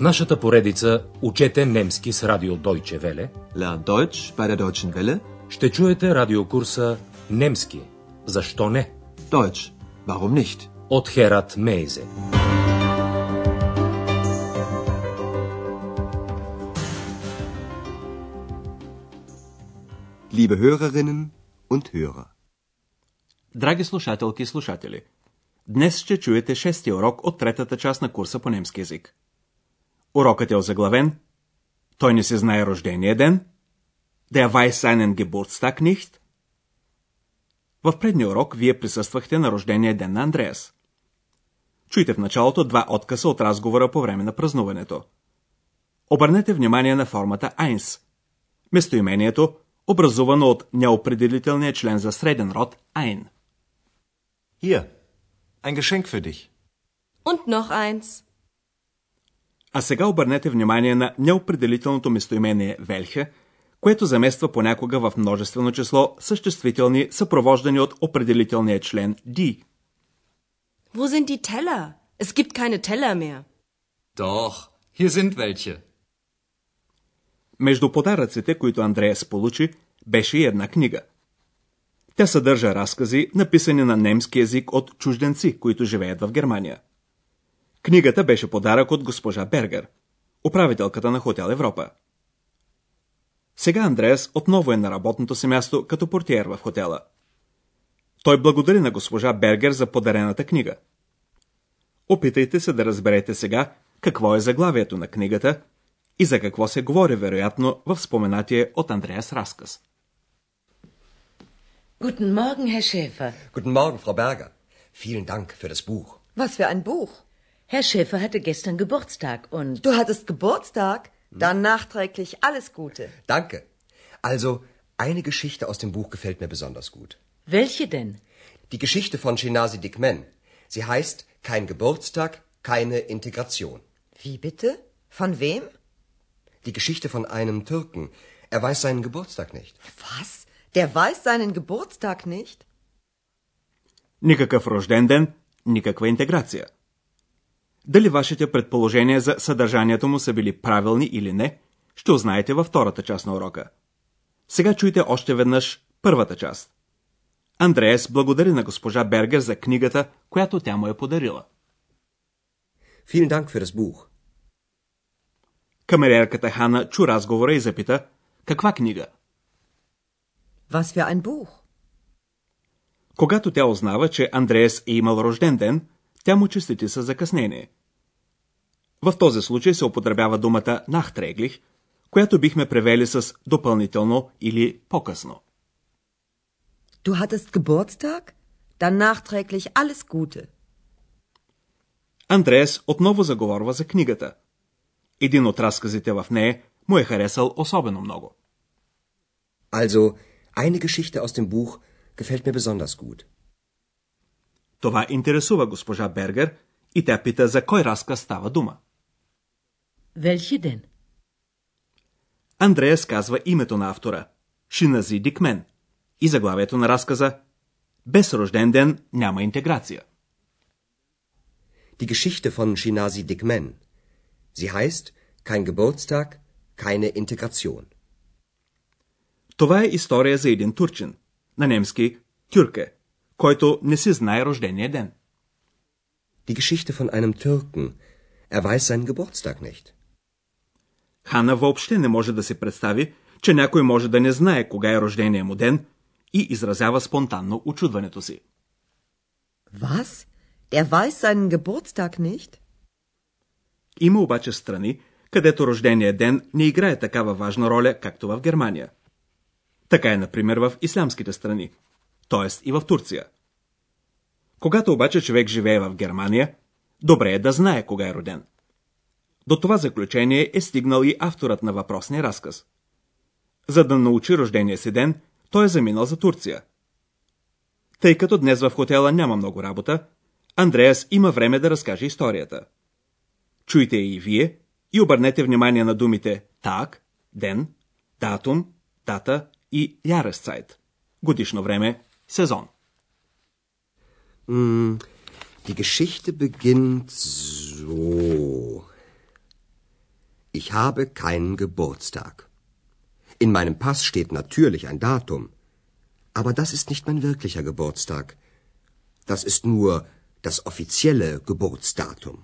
В нашата поредица Учете немски с радио Deutsche Welle Lern Deutsch bei der Deutschen Welle. ще чуете радиокурса Немски. Защо не? Deutsch. Warum nicht? От Херат Мейзе. Liebe Hörerinnen und Hörer. Драги слушателки и слушатели, днес ще чуете шестия урок от третата част на курса по немски язик. Урокът е озаглавен Той не се знае рождения ден, Der weiß seinen Geburtstag nicht. В предния урок вие присъствахте на рождения ден на Андреас. Чуйте в началото два откъса от разговора по време на празнуването. Обърнете внимание на формата eins. Местоимението, образувано от неопределителния член за среден род ein. Hier, ein Geschenk für dich. Und noch eins. А сега обърнете внимание на неопределителното местоимение велхе, което замества понякога в множествено число съществителни, съпровождани от определителния член die. Wo sind die Teller? Es gibt keine Teller mehr. Doch, hier sind welche. Между подаръците, които Андреас получи, беше и една книга. Тя съдържа разкази, написани на немски язик от чужденци, които живеят в Германия. Книгата беше подарък от госпожа Бергер, управителката на Хотел Европа. Сега Андреас отново е на работното си място като портиер в хотела. Той благодари на госпожа Бергер за подарената книга. Опитайте се да разберете сега какво е заглавието на книгата и за какво се говори вероятно в споменатие от Андреас разказ. Guten Morgen, Herr Schäfer. Guten Morgen, Frau Berger. Vielen Dank für das Buch. Was für ein Buch? Herr Schäfer hatte gestern Geburtstag und Du hattest Geburtstag? Dann nachträglich alles Gute. Danke. Also, eine Geschichte aus dem Buch gefällt mir besonders gut. welche denn? Die Geschichte von Shinasi Dikmen. Sie heißt Kein Geburtstag, keine Integration. Wie bitte? Von wem? Die Geschichte von einem Türken. Er weiß seinen Geburtstag nicht. Was? Der weiß seinen Geburtstag nicht? Никакъв рожден ден, никаква интеграция. Дали вашите предположения за съдържанието му са били правилни или не, ще узнаете във втората част на урока. Сега чуйте още веднъж първата част. Андреас благодари на госпожа Бергер за книгата, която тя му е подарила. Vielen Dank für das Buch. Камериерката Хана чу разговора и запита, каква книга? Was für ein Buch? Когато тя узнава, че Андреас е имал рожден ден, тя му честити с закъснение. В този случай се употребява думата нахтреглих, която бихме превели с допълнително или по-късно. Du hattest Geburtstag? Dann nachträglich alles Gute. Андреас отново заговорва за книгата. Един от разказите в нея му е харесал особено много. Also, eine Geschichte aus dem Buch gefällt mir besonders gut. Това интересува госпожа Бергер и тя пита за кой разказ става дума. Welche denn? Андреас казва името на автора – Шинази Дикмен и заглавието на разказа Без рожден ден няма интеграция. Die Geschichte von Shinasi Dikmen. Sie heißt Kein Geburtstag, keine Integration. Това е история за един турчин, на немски тюрке, който не си знае рождения ден. Die Geschichte von einem Türken. Er weiß seinen Geburtstag nicht. Хана въобще не може да се представи, че някой може да не знае кога е рождения му ден и изразява спонтанно очудването си. Was? Der weiß seinen Geburtstag nicht? Има обаче страни, където рождения ден не играе такава важна роля, както в Германия. Така е, например, в ислямските страни, т.е. и в Турция. Когато обаче човек живее в Германия, добре е да знае кога е роден. До това заключение е стигнал и авторът на въпросния разказ. За да научи рождения си ден, той е заминал за Турция. Тъй като днес в хотела няма много работа, Андреас има време да разкаже историята. Чуйте я и вие и обърнете внимание на думите так, ден, датум, дата и Яресцайт. Годишно време, Saison. Mm, die Geschichte beginnt so. Ich habe keinen Geburtstag. In meinem Pass steht natürlich ein Datum, aber das ist nicht mein wirklicher Geburtstag. Das ist nur das offizielle Geburtsdatum.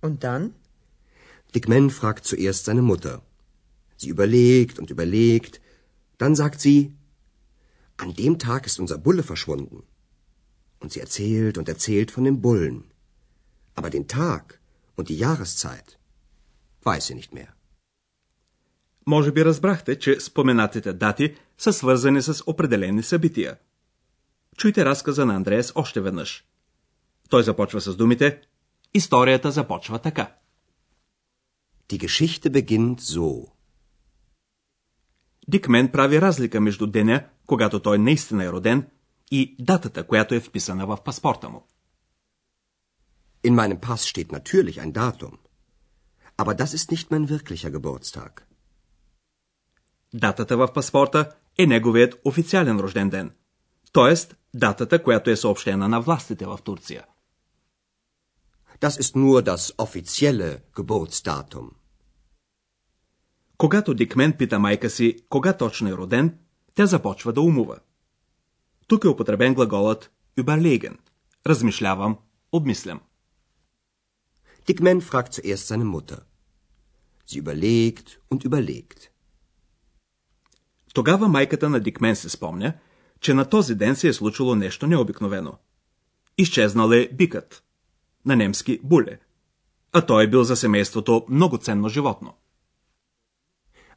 Und dann? Dick Man fragt zuerst seine Mutter. Sie überlegt und überlegt. Dann sagt sie, an dem Tag ist unser Bulle verschwunden. Und sie erzählt und erzählt von dem Bullen. Aber den Tag und die Jahreszeit weiß sie nicht mehr. Може би разбрахте, че споменатите дати са свързани с определени събития. Чуйте разказа на Андреас още веднъж. Той започва с думите Историята започва така. Die Geschichte beginnt so. Дикмен прави разлика между деня, когато той наистина е роден, и датата, която е вписана в паспорта му. In meinem Pass steht natürlich ein Datum. Aber das ist nicht mein wirklicher Geburtstag. Датата в паспорта е неговият официален рожден ден, т.е. датата, която е съобщена на властите в Турция. Das ist nur das offizielle Geburtsdatum. Когато Дикмен пита майка си кога точно е роден, тя започва да умува. Тук е употребен глаголът überlegen. Размишлявам, обмислям. Man fragt zuerst seine Mutter. Sie überlegt und überlegt. Тогава майката на Дикмен се спомня, че на този ден се е случило нещо необикновено. Изчезнал е бикът. На немски буле. А той е бил за семейството много ценно животно.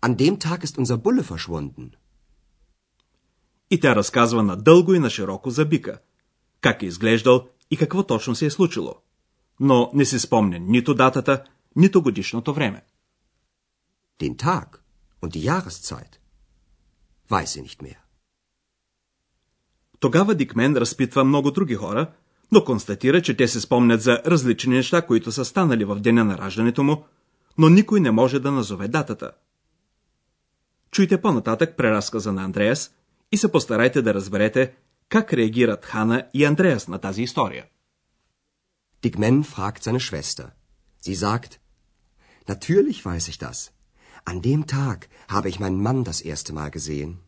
An dem Tag ist unser Bulle verschwunden. И тя разказва надълго и на широко за бика. Как е изглеждал и какво точно се е случило. Но не си спомня нито датата, нито годишното време. Den Tag und die Jahreszeit weiß sie nicht mehr. Тогава Дикмен разпитва много други хора, но констатира, че те се спомнят за различни неща, които са станали в деня на раждането му, но никой не може да назове датата. Чуйте по-нататък преразказа на Андреас и се постарайте да разберете как реагират Хана и Андреас на тази история. Dick Man fragt seine Schwester. Sie sagt, Natürlich weiß ich das. An dem Tag habe ich meinen Mann das erste Mal gesehen.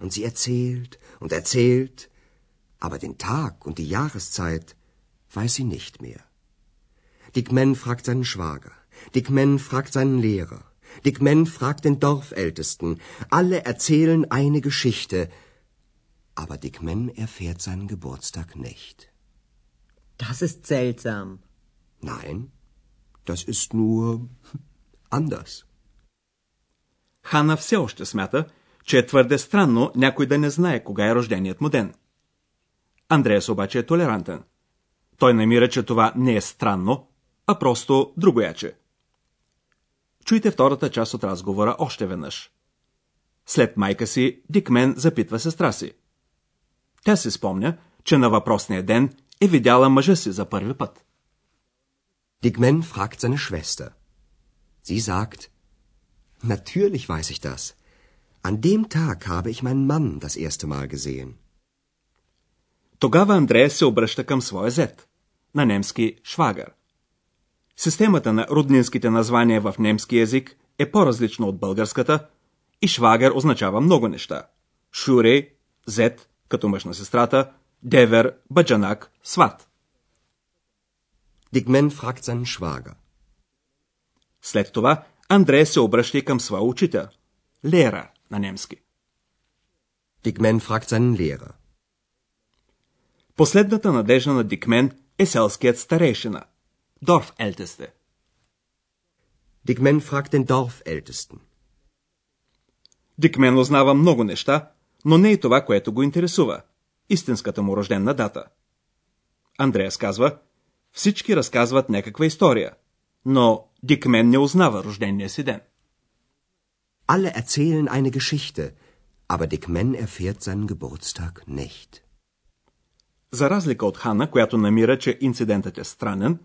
Und sie erzählt und erzählt, aber den Tag und die Jahreszeit weiß sie nicht mehr. Dick Man fragt seinen Schwager. Dick Man fragt seinen Lehrer. Dick Man fragt den Dorfältesten. Alle erzählen eine Geschichte, aber Dick Man erfährt seinen Geburtstag nicht. Das ist seltsam. Nein, das ist nur anders. Хана все още смята, че е твърде странно някой да не знае кога е рожденият му ден. Андреас обаче е толерантен. Той намира, че това не е странно, а просто другояче. Чуйте втората част от разговора още веднъж. След майка си, Дикмен запитва сестра си. Тя се спомня, че на въпросния ден е видяла мъжа си за първи път. Man fragt seine Schwester. Sie sagt, Natürlich weiß ich das. An dem Tag habe ich meinen Mann das erste Mal gesehen. Тогава Андрея се обръща към своя зет, на немски швагър. Системата на роднинските названия в немски язик е по-различна от българската и швагър означава много неща. Шуре, зет, като мъж на сестрата, девер, баджанак, сват. Fragt seinen Schwager. След това Андрея се обръща и към своя учител, Лера на немски. Fragt seinen Lehrer. Последната надежда на Дикмен е селският старейшина, Дорф Елтесте. Dick Man fragt den Dorfältesten. Дикмен узнава много неща, но не и това, което го интересува – истинската му рожденна дата. Андреас казва, всички разказват някаква история, но Дикмен не узнава рождения си ден. Alle erzählen eine Geschichte, aber Dick Man erfährt seinen Geburtstag nicht. За разлика от Хана, която намира, че инцидентът е странен,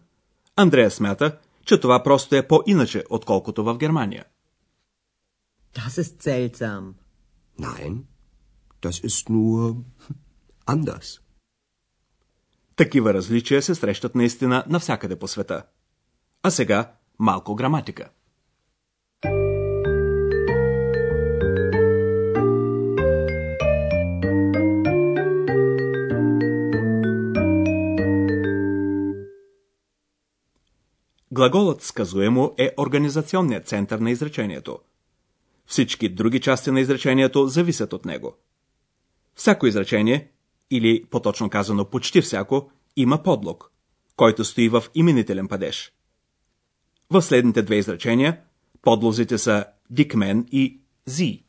Андрея смята, че това просто е по-иначе, отколкото в Германия. Das ist seltsam. Nein, das ist nur anders. Такива различия се срещат наистина навсякъде по света. А сега малко граматика. Глаголът сказуемо е организационният център на изречението. Всички други части на изречението зависят от него. Всяко изречение, или по-точно казано почти всяко, има подлог, който стои в именителен падеж. В следните две изречения подлозите са дикмен и зи.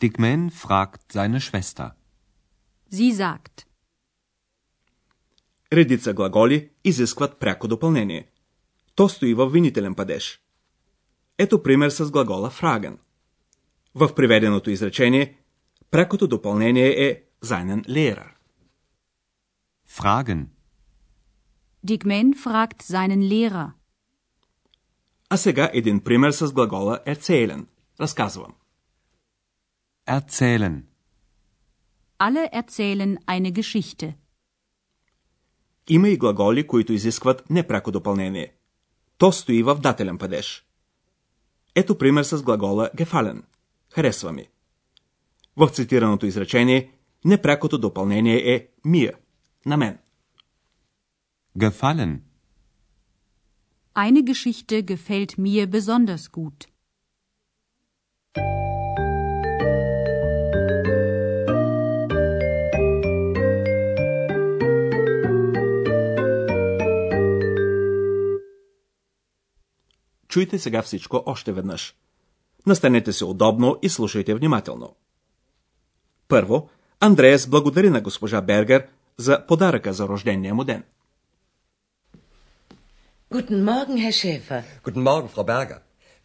Dickman fragt seine Schwester. Sie sagt. Редица глаголи изискват пряко допълнение. То стои в винителен падеж. Ето пример с глагола fragen. В приведеното изречение прякото допълнение е seinen Lehrer. Fragen. Dickman fragt seinen Lehrer. А сега един пример с глагола erzählen. Разказвам. Erzählen. Alle erzählen eine Geschichte. Има и глаголи, които изискват непряко допълнение. То стои в дателен падеж. Ето пример с глагола gefallen. Харесва ми. В цитираното изречение непрякото допълнение е мия. На мен. Gefallen. Eine Geschichte gefällt mir besonders gut. Чуйте сега всичко още веднъж. Настанете се удобно и слушайте внимателно. Първо, Андреас благодари на госпожа Бергер за подаръка за рождения му ден. Guten Morgen, Herr Schäfer. Guten Morgen, Frau Berger.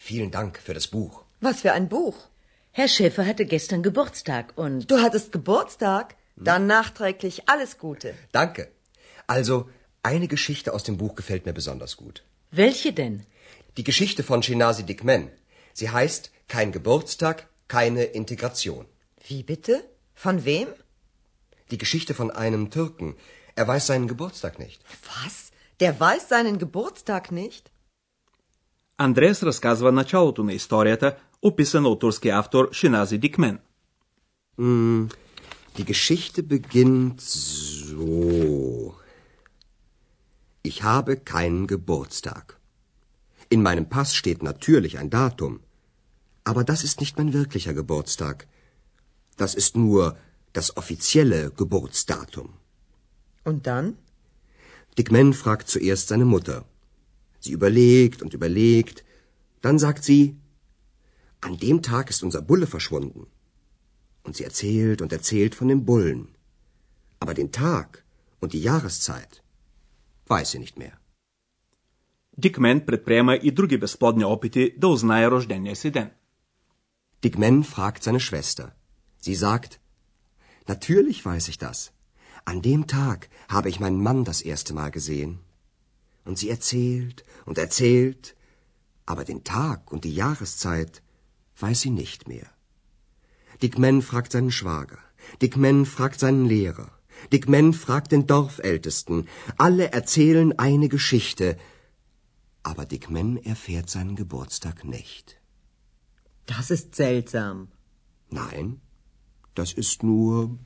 Vielen Dank für das Buch. Was für ein Buch? Herr Schäfer hatte gestern Geburtstag und... Du hattest Geburtstag? Dann nachträglich alles Gute. Danke. Also, eine Geschichte aus dem Buch gefällt mir besonders gut. Welche denn? Die Geschichte von Shinasi Dikmen. Sie heißt Kein Geburtstag, keine Integration. Wie bitte? Von wem? Die Geschichte von einem Türken. Er weiß seinen Geburtstag nicht. Was? Der weiß seinen Geburtstag nicht? Андреас разказва началото на историята, описана от турския автор Шинази Дикмен. Hm, die Geschichte beginnt so. Ich habe keinen Geburtstag. In meinem Pass steht natürlich ein Datum. Aber das ist nicht mein wirklicher Geburtstag. Das ist nur das offizielle Geburtsdatum. Und dann? Dick Man fragt zuerst seine Mutter. Sie überlegt und überlegt. Dann sagt sie, an dem Tag ist unser Bulle verschwunden. Und sie erzählt und erzählt von dem Bullen. Aber den Tag und die Jahreszeit weiß sie nicht mehr. Дикмен предприема и други безплодни опити да узнае рождения си ден. Dick Man fragt seine Schwester. Sie sagt, Natürlich weiß ich das. An dem Tag habe ich meinen Mann das erste Mal gesehen. Und sie erzählt und erzählt, aber den Tag und die Jahreszeit weiß sie nicht mehr. Dick Man fragt seinen Schwager. Dick Man fragt seinen Lehrer. Dick Man fragt den Dorfältesten. Alle erzählen eine Geschichte, aber Dick erfährt seinen Geburtstag nicht. Das ist seltsam. Nein, das ist nur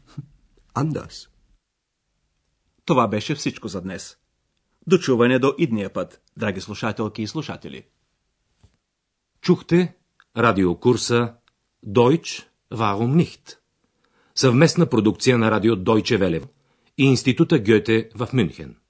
anders. Това беше всичко за днес. Дочуване до идния път, драги слушателки и слушатели. Чухте радиокурса Deutsch Warum nicht? Съвместна продукция на радио Deutsche Welle и Института Гьоте в Мюнхен.